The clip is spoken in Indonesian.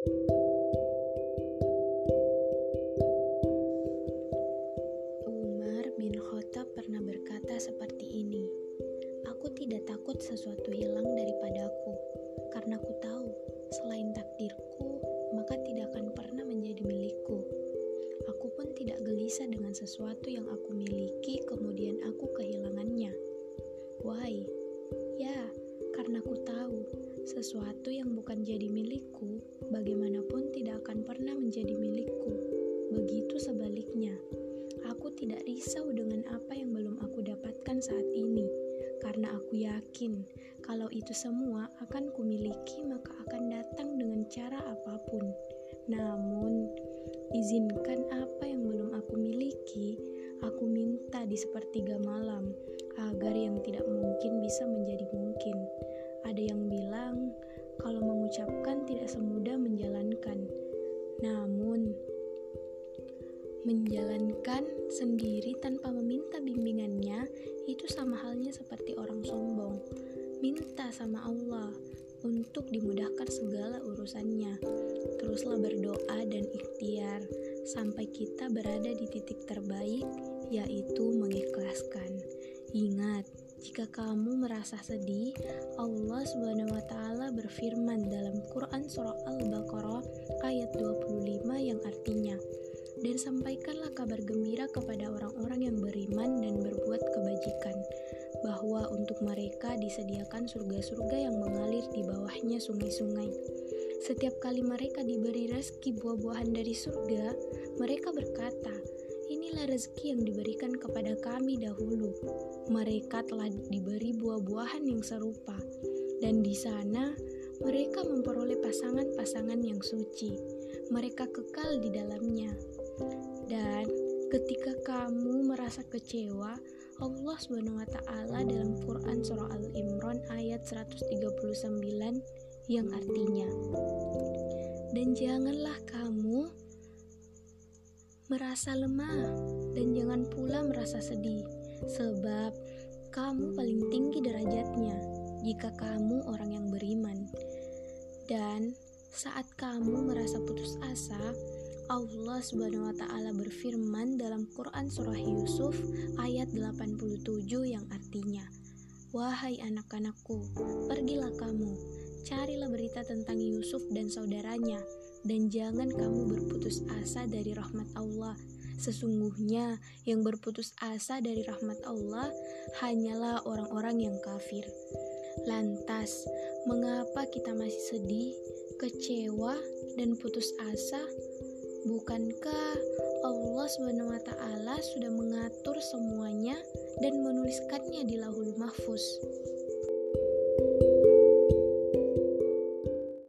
Umar bin Khattab pernah berkata seperti ini, Aku tidak takut sesuatu hilang daripadaku, karena ku tahu selain takdirku, maka tidak akan pernah menjadi milikku. Aku pun tidak gelisah dengan sesuatu yang aku miliki, kemudian aku kehilangannya. Why? Ya, karena ku tahu sesuatu yang bukan jadi milikku, yakin kalau itu semua akan kumiliki, maka akan datang dengan cara apa pun. Namun, izinkan apa yang belum aku miliki, aku minta di sepertiga malam agar yang tidak mungkin bisa menjadi mungkin. Ada yang bilang kalau mengucapkan tidak semudah menjalankan. Namun, menjalankan sendiri tanpa meminta sama Allah untuk dimudahkan segala urusannya. Teruslah berdoa dan ikhtiar sampai kita berada di titik terbaik, yaitu mengikhlaskan. Ingat, jika kamu merasa sedih, Allah Subhanahu wa taala berfirman dalam Quran surah Al-Baqarah ayat 25 yang artinya dan sampaikanlah kabar gembira kepada orang-orang yang beriman dan kebajikan bahwa untuk mereka disediakan surga-surga yang mengalir di bawahnya sungai-sungai. Setiap kali mereka diberi rezeki buah-buahan dari surga, mereka berkata, Inilah rezeki yang diberikan kepada kami dahulu. Mereka telah diberi buah-buahan yang serupa, dan di sana mereka memperoleh pasangan-pasangan yang suci. Mereka kekal di dalamnya. Dan ketika kamu merasa kecewa, Allah Subhanahu wa taala dalam Quran surah Al-Imran ayat 139 yang artinya Dan janganlah kamu merasa lemah dan jangan pula merasa sedih, sebab kamu paling tinggi derajatnya jika kamu orang yang beriman. Dan saat kamu merasa putus asa, Allah Subhanahu wa taala berfirman dalam Quran surah Yusuf ayat 87 yang artinya Wahai anak-anakku, pergilah kamu, carilah berita tentang Yusuf dan saudaranya dan jangan kamu berputus asa dari rahmat Allah. Sesungguhnya yang berputus asa dari rahmat Allah hanyalah orang-orang yang kafir. Lantas, mengapa kita masih sedih, kecewa, dan putus asa? Bukankah Allah SWT sudah mengatur semuanya dan menuliskannya di Lahul Mahfuz?